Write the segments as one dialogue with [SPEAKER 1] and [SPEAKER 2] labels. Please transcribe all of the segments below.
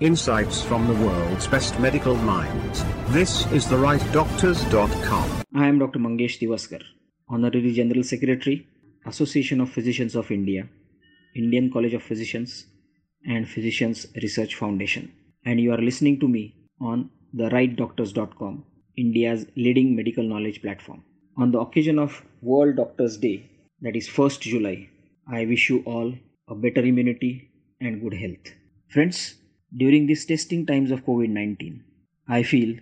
[SPEAKER 1] Insights from the world's best medical minds. This is therightdoctors.com.
[SPEAKER 2] I am Dr. Mangesh Tiwaskar, Honorary General Secretary, Association of Physicians of India, Indian College of Physicians, and Physicians Research Foundation. And you are listening to me on therightdoctors.com, India's leading medical knowledge platform. On the occasion of World Doctors Day, that is 1st July, I wish you all a better immunity and good health. Friends, during these testing times of COVID 19, I feel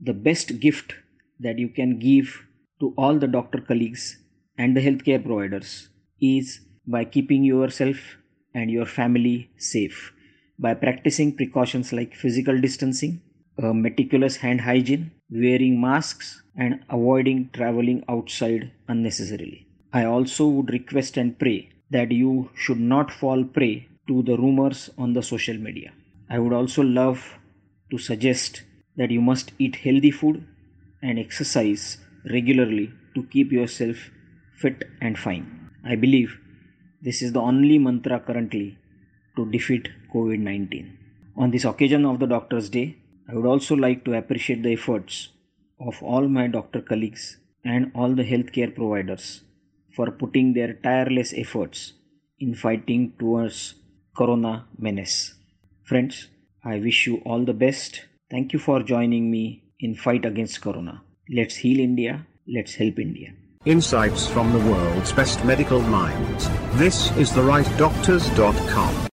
[SPEAKER 2] the best gift that you can give to all the doctor colleagues and the healthcare providers is by keeping yourself and your family safe by practicing precautions like physical distancing, meticulous hand hygiene, wearing masks, and avoiding traveling outside unnecessarily. I also would request and pray that you should not fall prey to the rumors on the social media. I would also love to suggest that you must eat healthy food and exercise regularly to keep yourself fit and fine. I believe this is the only mantra currently to defeat COVID 19. On this occasion of the Doctor's Day, I would also like to appreciate the efforts of all my doctor colleagues and all the healthcare providers for putting their tireless efforts in fighting towards corona menace. Friends, I wish you all the best. Thank you for joining me in fight against corona. Let's heal India. Let's help India.
[SPEAKER 1] Insights from the world's best medical minds. This is the therightdoctors.com.